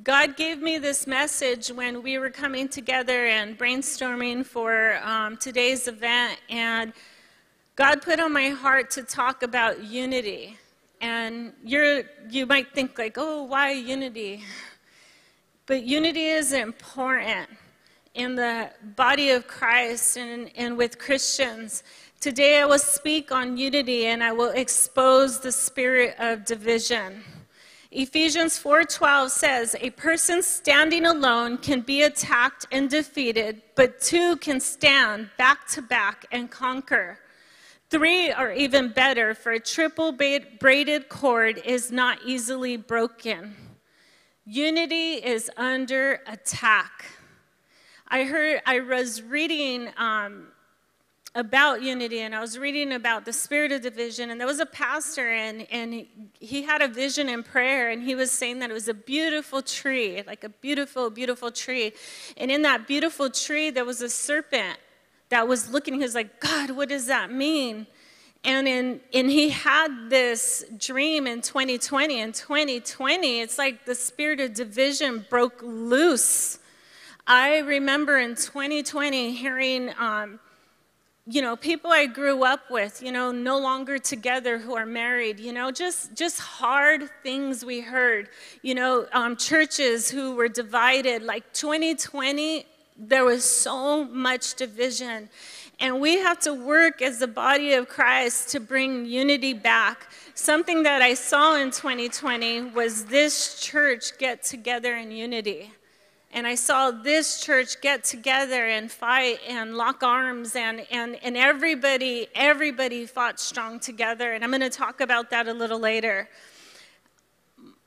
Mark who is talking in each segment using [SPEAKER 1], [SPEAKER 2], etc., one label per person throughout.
[SPEAKER 1] God gave me this message when we were coming together and brainstorming for um, today's event, and God put on my heart to talk about unity. And you're, you might think, like, oh, why unity? But unity is important in the body of Christ and, and with Christians. Today I will speak on unity and I will expose the spirit of division. Ephesians 4:12 says, "A person standing alone can be attacked and defeated, but two can stand back to back and conquer." Three are even better, for a triple braided cord is not easily broken. Unity is under attack. I heard, I was reading um, about unity and I was reading about the spirit of division and there was a pastor and, and he had a vision in prayer and he was saying that it was a beautiful tree, like a beautiful, beautiful tree. And in that beautiful tree, there was a serpent that was looking, he was like, God, what does that mean? And, in, and he had this dream in 2020. In 2020, it's like the spirit of division broke loose. I remember in 2020 hearing, um, you know, people I grew up with, you know, no longer together who are married, you know, just, just hard things we heard. You know, um, churches who were divided. Like 2020, there was so much division. And we have to work as the body of Christ to bring unity back. Something that I saw in 2020 was this church get together in unity. And I saw this church get together and fight and lock arms, and, and, and everybody, everybody fought strong together. And I'm going to talk about that a little later.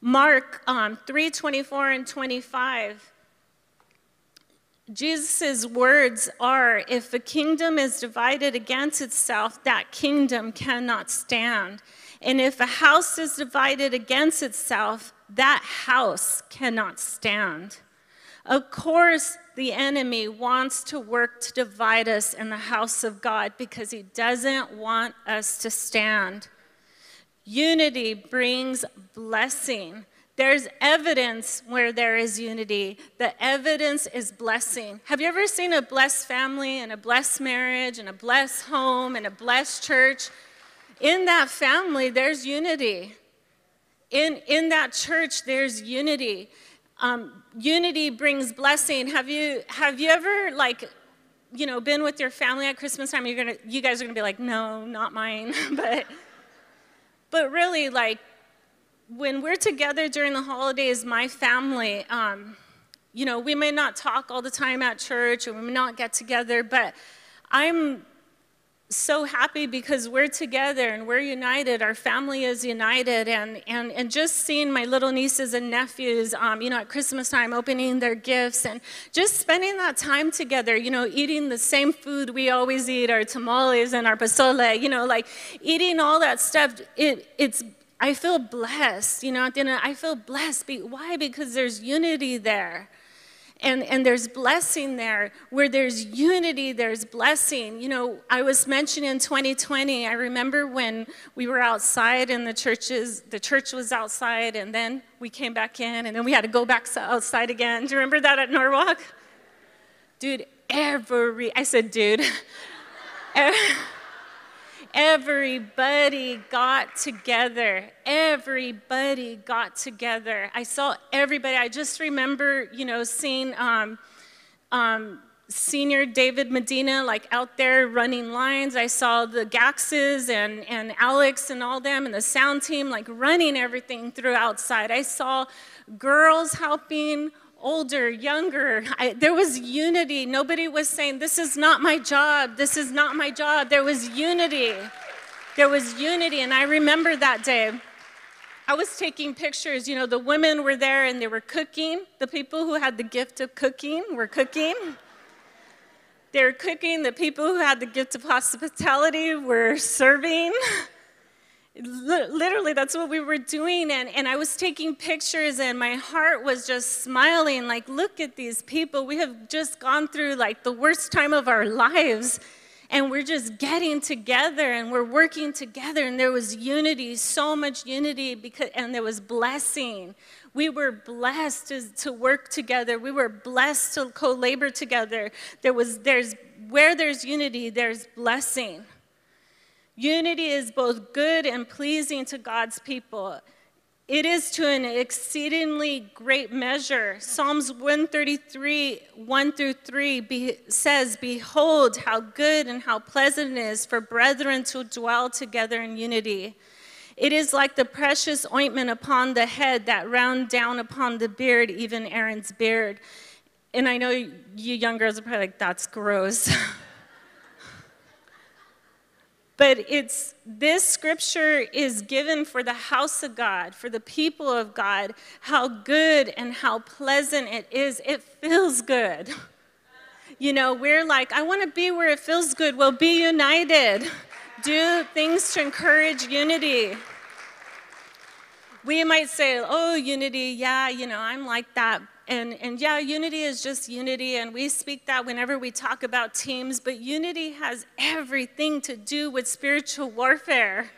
[SPEAKER 1] Mark um, 3 24 and 25 Jesus' words are if a kingdom is divided against itself, that kingdom cannot stand. And if a house is divided against itself, that house cannot stand. Of course, the enemy wants to work to divide us in the house of God because he doesn't want us to stand. Unity brings blessing. There's evidence where there is unity. The evidence is blessing. Have you ever seen a blessed family and a blessed marriage and a blessed home and a blessed church? In that family, there's unity. In, in that church, there's unity. Um, unity brings blessing. Have you, have you ever, like, you know, been with your family at Christmas time? You're gonna, you guys are gonna be like, no, not mine. but, but really, like, when we're together during the holidays, my family, um, you know, we may not talk all the time at church or we may not get together, but I'm so happy because we're together and we're united. Our family is united. And, and, and just seeing my little nieces and nephews, um, you know, at Christmas time opening their gifts and just spending that time together, you know, eating the same food we always eat, our tamales and our pozole, you know, like eating all that stuff, it, it's I feel blessed, you know, at the end I feel blessed. Why? Because there's unity there. And, and there's blessing there. Where there's unity, there's blessing. You know, I was mentioning in 2020, I remember when we were outside and the churches, the church was outside, and then we came back in, and then we had to go back outside again. Do you remember that at Norwalk? Dude, every, I said, dude. Everybody got together. Everybody got together. I saw everybody. I just remember, you know, seeing um, um, senior David Medina like out there running lines. I saw the Gaxes and, and Alex and all them and the sound team like running everything through outside. I saw girls helping older, younger. I, there was unity. Nobody was saying, This is not my job. This is not my job. There was unity. There was unity. And I remember that day. I was taking pictures. You know, the women were there and they were cooking. The people who had the gift of cooking were cooking. They were cooking. The people who had the gift of hospitality were serving. literally that's what we were doing and, and i was taking pictures and my heart was just smiling like look at these people. We have just gone through like the worst time of our lives and we're just getting together and we're working together and there was unity so much unity because and there was blessing. We were blessed to, to work together. We were blessed to co-labor together. There was there's where there's unity there's blessing unity is both good and pleasing to god's people it is to an exceedingly great measure. Psalms 133, 1 through 3 be, says, Behold, how good and how pleasant it is for brethren to dwell together in unity. It is like the precious ointment upon the head that round down upon the beard, even Aaron's beard. And I know you young girls are probably like, that's gross. But it's this scripture is given for the house of God, for the people of God, how good and how pleasant it is. It feels good. You know, we're like, I want to be where it feels good. Well, be united. Do things to encourage unity. We might say, oh, unity, yeah, you know, I'm like that. And, and yeah, unity is just unity, and we speak that whenever we talk about teams, but unity has everything to do with spiritual warfare.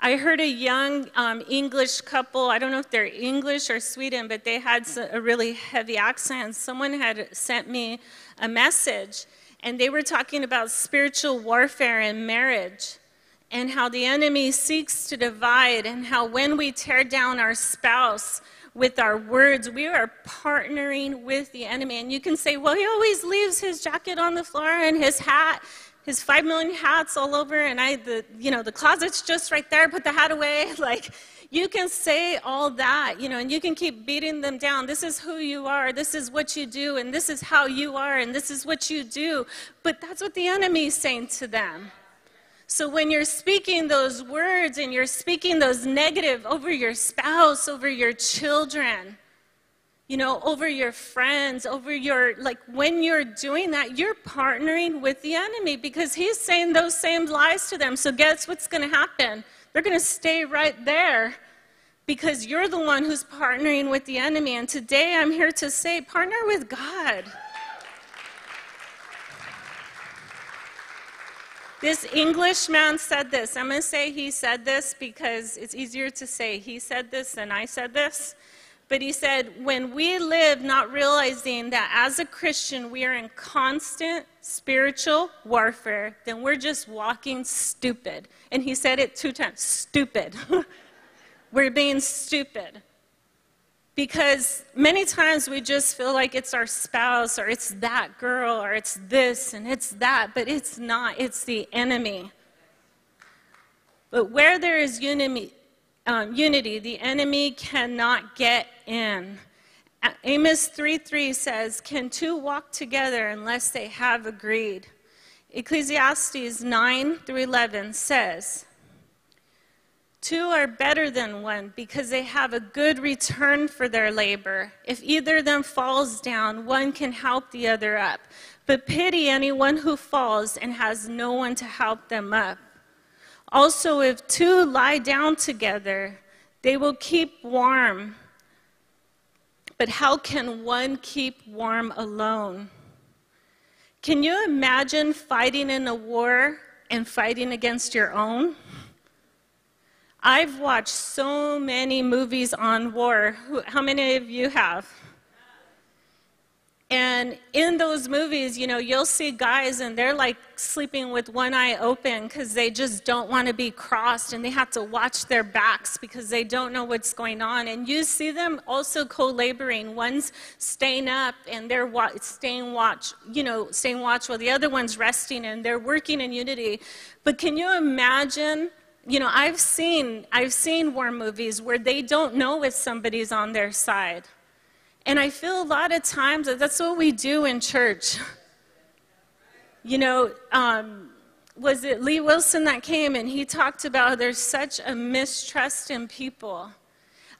[SPEAKER 1] I heard a young um, English couple, I don't know if they're English or Sweden, but they had a really heavy accent. Someone had sent me a message, and they were talking about spiritual warfare in marriage and how the enemy seeks to divide, and how when we tear down our spouse with our words, we are partnering with the enemy. And you can say, well, he always leaves his jacket on the floor and his hat, his five million hats all over, and I, the, you know, the closet's just right there, put the hat away. Like, you can say all that, you know, and you can keep beating them down. This is who you are, this is what you do, and this is how you are, and this is what you do. But that's what the enemy is saying to them. So when you're speaking those words and you're speaking those negative over your spouse, over your children, you know, over your friends, over your, like when you're doing that, you're partnering with the enemy because he's saying those same lies to them. So guess what's going to happen? They're going to stay right there because you're the one who's partnering with the enemy. And today I'm here to say, partner with God. This Englishman said this. I'm going to say he said this because it's easier to say he said this than I said this. But he said, when we live not realizing that as a Christian we are in constant spiritual warfare, then we're just walking stupid. And he said it two times stupid. we're being stupid. Because many times we just feel like it's our spouse or it's that girl or it's this and it's that, but it's not, it's the enemy. But where there is unity, um, unity the enemy cannot get in. Amos 3:3 says, Can two walk together unless they have agreed? Ecclesiastes 9 through 11 says, Two are better than one because they have a good return for their labor. If either of them falls down, one can help the other up. But pity anyone who falls and has no one to help them up. Also, if two lie down together, they will keep warm. But how can one keep warm alone? Can you imagine fighting in a war and fighting against your own? I've watched so many movies on war. How many of you have? And in those movies, you know, you'll see guys and they're like sleeping with one eye open because they just don't want to be crossed and they have to watch their backs because they don't know what's going on. And you see them also co-laboring. One's staying up and they're wa- staying watch, you know, staying watch while the other one's resting and they're working in unity. But can you imagine you know, I've seen, I've seen war movies where they don't know if somebody's on their side. And I feel a lot of times that that's what we do in church. You know, um, was it Lee Wilson that came and he talked about there's such a mistrust in people.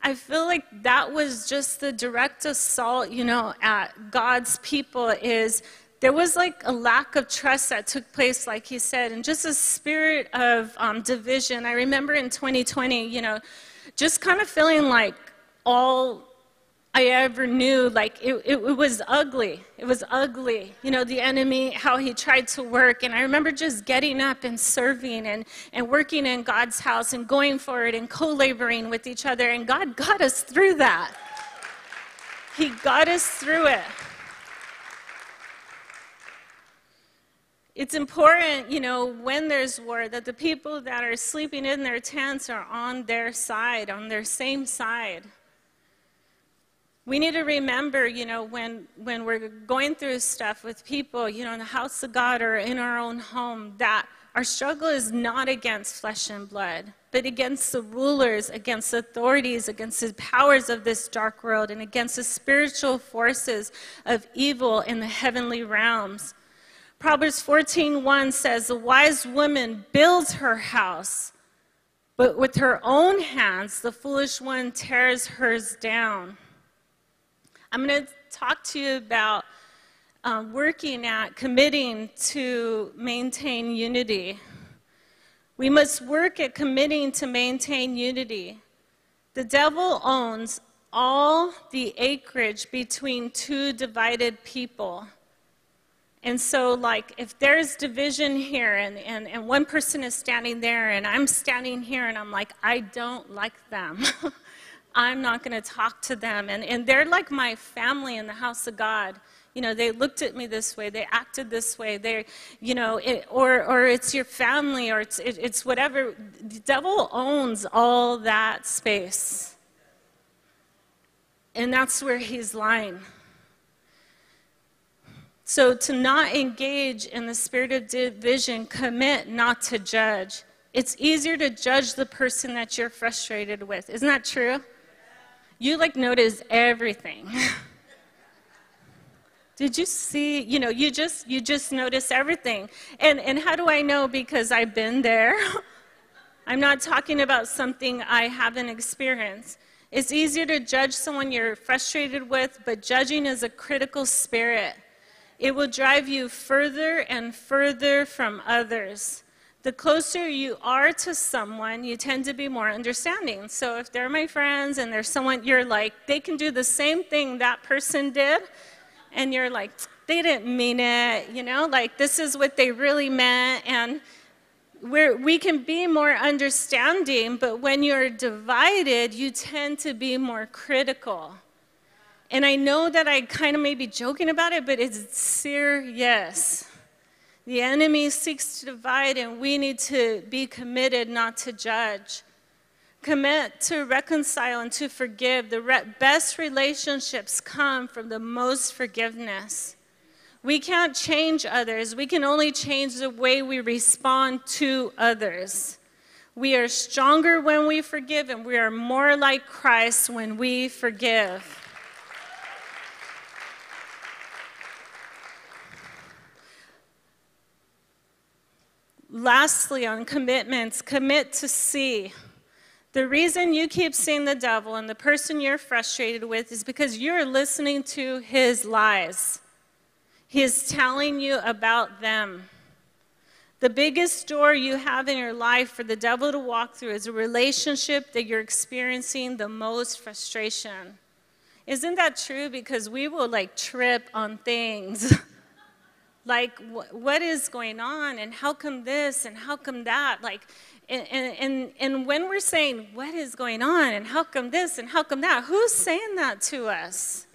[SPEAKER 1] I feel like that was just the direct assault, you know, at God's people is there was like a lack of trust that took place, like he said, and just a spirit of um, division. I remember in 2020, you know, just kind of feeling like all I ever knew. Like, it, it, it, was ugly. It was ugly. You know, the enemy, how he tried to work. And I remember just getting up and serving and, and working in God's house and going for it and co laboring with each other. And God got us through that. He got us through it. It's important, you know, when there's war, that the people that are sleeping in their tents are on their side, on their same side. We need to remember, you know, when, when we're going through stuff with people, you know, in the house of God or in our own home, that our struggle is not against flesh and blood, but against the rulers, against authorities, against the powers of this dark world, and against the spiritual forces of evil in the heavenly realms. Proverbs 14:1 says, "The wise woman builds her house, but with her own hands the foolish one tears hers down." I'm going to talk to you about um, working at committing to maintain unity. We must work at committing to maintain unity. The devil owns all the acreage between two divided people. And so, like, if there's division here and, and, and one person is standing there and I'm standing here and I'm like, I don't like them. I'm not going to talk to them. And, and they're like my family in the house of God. You know, they looked at me this way, they acted this way, they, you know, it, or, or it's your family, or it's, it, it's whatever. The devil owns all that space. And that's where he's lying. So, to not engage in the spirit of division, commit not to judge. It's easier to judge the person that you're frustrated with. Isn't that true? you like notice everything. Did you see, you know, you just you just notice everything. And and how do I know because I've been there? I'm not talking about something I haven't experienced. It's easier to judge someone you're frustrated with, but judging is a critical spirit. It will drive you further and further from others the closer you are to someone, you tend to be more understanding. So if they're my friends and there's someone you're like, they can do the same thing that person did, and you're like, they didn't mean it, you know, like this is what they really meant. And we can be more understanding, but when you're divided, you tend to be more critical. And I know that I kind of may be joking about it, but it's serious. The enemy seeks to divide, and we need to be committed not to judge. Commit to reconcile and to forgive. The re- best relationships come from the most forgiveness. We can't change others, we can only change the way we respond to others. We are stronger when we forgive, and we are more like Christ when we forgive. Lastly, on commitments, commit to see. The reason you keep seeing the devil and the person you're frustrated with is because you're listening to his lies. He is telling you about them. The biggest door you have in your life for the devil to walk through is a relationship that you're experiencing the most frustration. Isn't that true? Because we will like trip on things like wh- what is going on and how come this and how come that? Like and, and, and when we're saying what is going on and how come this and how come that? Who's saying that to us?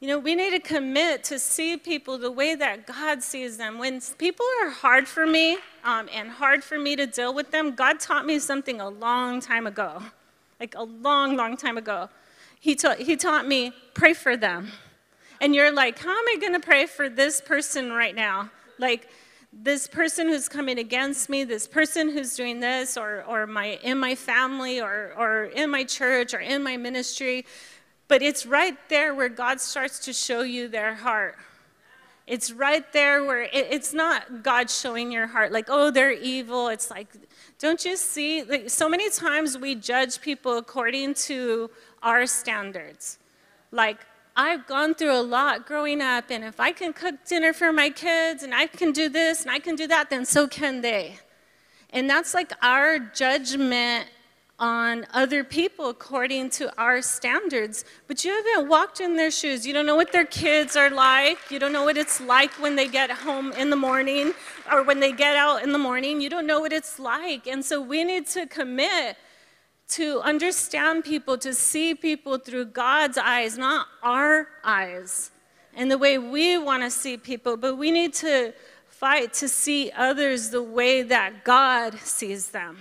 [SPEAKER 1] You know we need to commit to see people the way that god sees them. When people are hard for me um, and hard for me to deal with them god taught me something a long time ago. Like a long long time ago. He, ta- he taught me pray for them and you're like, how am I going to pray for this person right now? Like, this person who's coming against me, this person who's doing this, or, or my, in my family, or, or in my church, or in my ministry. But it's right there where God starts to show you their heart. It's right there where it, it's not God showing your heart, like, oh, they're evil. It's like, don't you see? Like, so many times we judge people according to our standards. Like, I've gone through a lot growing up, and if I can cook dinner for my kids, and I can do this, and I can do that, then so can they. And that's like our judgment on other people according to our standards, but you haven't walked in their shoes. You don't know what their kids are like. You don't know what it's like when they get home in the morning or when they get out in the morning. You don't know what it's like. And so we need to commit to understand people, to see people through God's eyes, not our eyes, and the way we want to see people, but we need to fight to see others the way that God sees them.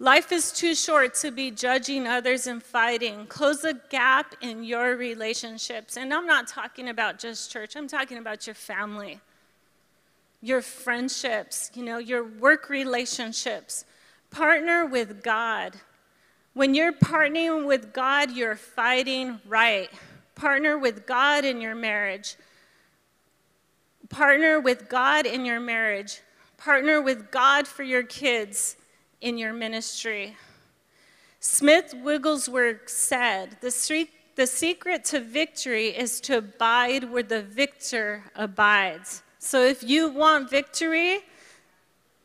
[SPEAKER 1] Life is too short to be judging others and fighting. Close the gap in your relationships. And I'm not talking about just church, I'm talking about your family, your friendships, you know, your work relationships. Partner with God. When you're partnering with God, you're fighting right. Partner with God in your marriage. Partner with God in your marriage. Partner with God for your kids in your ministry. Smith Wigglesworth said, the, the secret to victory is to abide where the victor abides. So if you want victory,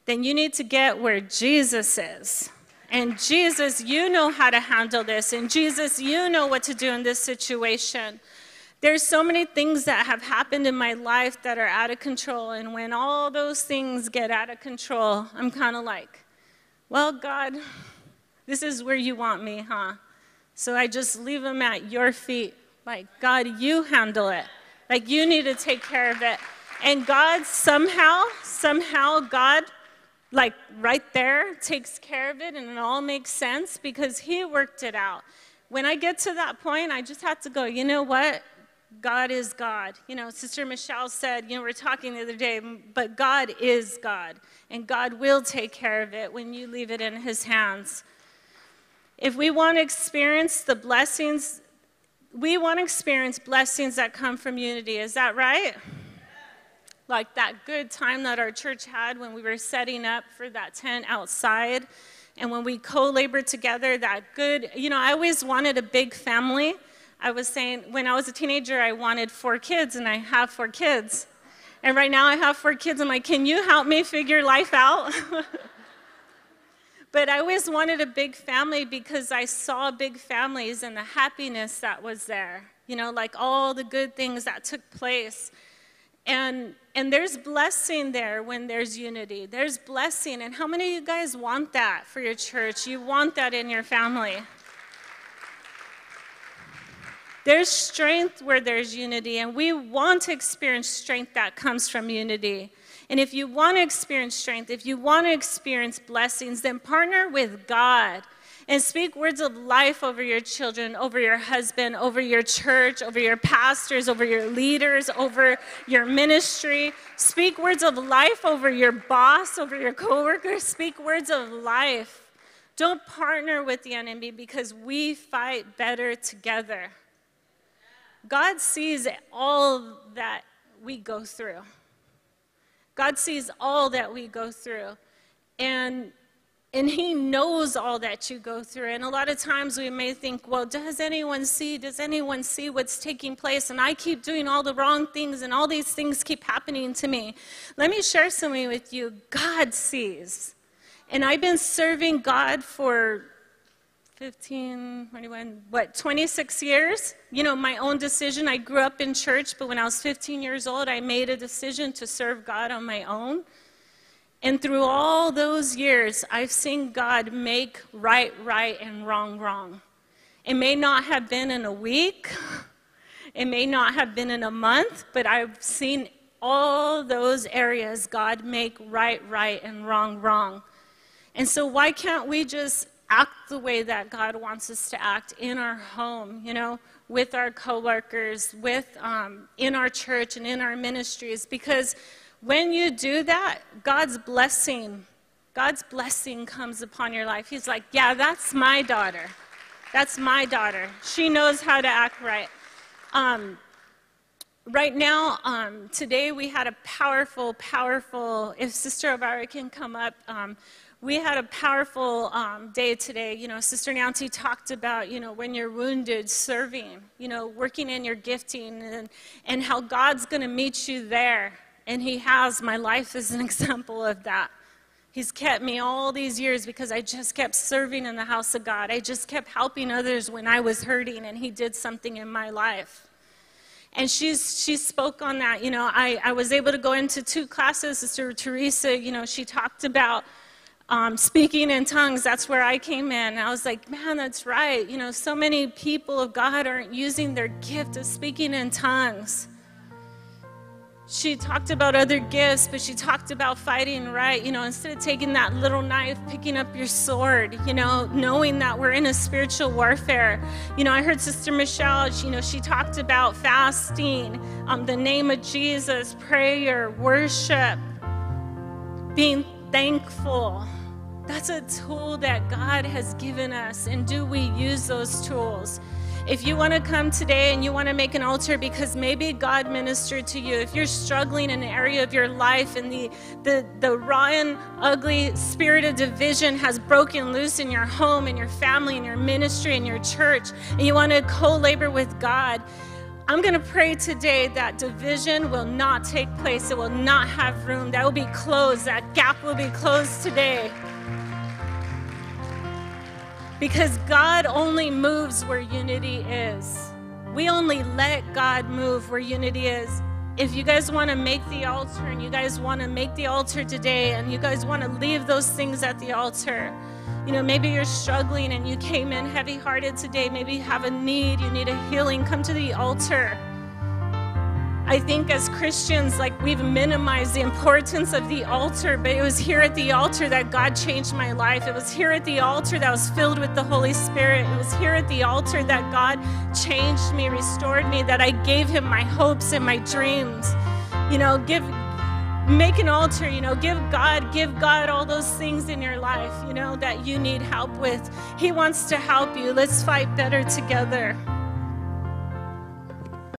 [SPEAKER 1] then you need to get where Jesus is. And Jesus, you know how to handle this. And Jesus, you know what to do in this situation. There's so many things that have happened in my life that are out of control. And when all those things get out of control, I'm kind of like, well, God, this is where you want me, huh? So I just leave them at your feet. Like, God, you handle it. Like, you need to take care of it. And God, somehow, somehow, God, like right there, takes care of it and it all makes sense because He worked it out. When I get to that point, I just have to go, you know what? God is God. You know, Sister Michelle said, you know, we are talking the other day, but God is God and God will take care of it when you leave it in His hands. If we want to experience the blessings, we want to experience blessings that come from unity. Is that right? Like that good time that our church had when we were setting up for that tent outside and when we co labored together, that good, you know, I always wanted a big family. I was saying, when I was a teenager, I wanted four kids, and I have four kids. And right now I have four kids. I'm like, can you help me figure life out? but I always wanted a big family because I saw big families and the happiness that was there. You know, like all the good things that took place. And and there's blessing there when there's unity. There's blessing. And how many of you guys want that for your church? You want that in your family. There's strength where there's unity, and we want to experience strength that comes from unity. And if you want to experience strength, if you want to experience blessings, then partner with God and speak words of life over your children, over your husband, over your church, over your pastors, over your leaders, over your ministry. Speak words of life over your boss, over your coworkers. Speak words of life. Don't partner with the enemy because we fight better together. God sees all that we go through. God sees all that we go through. And and he knows all that you go through. And a lot of times we may think, well, does anyone see? Does anyone see what's taking place? And I keep doing all the wrong things, and all these things keep happening to me. Let me share something with you. God sees. And I've been serving God for 15, 21, what, 26 years? You know, my own decision. I grew up in church, but when I was 15 years old, I made a decision to serve God on my own. And through all those years, I've seen God make right, right, and wrong, wrong. It may not have been in a week, it may not have been in a month, but I've seen all those areas God make right, right, and wrong, wrong. And so, why can't we just act the way that God wants us to act in our home, you know, with our coworkers, with um, in our church and in our ministries. Because when you do that, God's blessing, God's blessing comes upon your life. He's like, yeah, that's my daughter. That's my daughter. She knows how to act right. Um, right now, um, today we had a powerful, powerful, if Sister Elvira can come up, um, we had a powerful um, day today. You know, Sister Nancy talked about, you know, when you're wounded, serving, you know, working in your gifting, and, and how God's going to meet you there. And He has. My life is an example of that. He's kept me all these years because I just kept serving in the house of God. I just kept helping others when I was hurting, and He did something in my life. And she's, she spoke on that. You know, I, I was able to go into two classes. Sister Teresa, you know, she talked about um, speaking in tongues. That's where I came in. I was like, man, that's right. You know, so many people of God aren't using their gift of speaking in tongues she talked about other gifts, but she talked about fighting right. You know, instead of taking that little knife, picking up your sword, you know, knowing that we're in a spiritual warfare. You know, I heard Sister Michelle, you know, she talked about fasting, um, the name of Jesus, prayer, worship, being thankful. That's a tool that God has given us. And do we use those tools? If you want to come today and you want to make an altar because maybe God ministered to you, if you're struggling in an area of your life and the, the, the raw and ugly spirit of division has broken loose in your home, in your family, in your ministry, in your church, and you want to co labor with God, I'm going to pray today that division will not take place. It will not have room. That will be closed. That gap will be closed today. Because God only moves where unity is. We only let God move where unity is. If you guys want to make the altar and you guys want to make the altar today and you guys want to leave those things at the altar, you know, maybe you're struggling and you came in heavy hearted today. Maybe you have a need, you need a healing. Come to the altar. I think as Christians, like we've minimized the importance of the altar, but it was here at the altar that God changed my life. It was here at the altar that was filled with the Holy Spirit. It was here at the altar that God changed me, restored me, that I gave Him my hopes and my dreams. You know, give, make an altar, you know, give God, give God all those things in your life, you know, that you need help with. He wants to help you. Let's fight better together.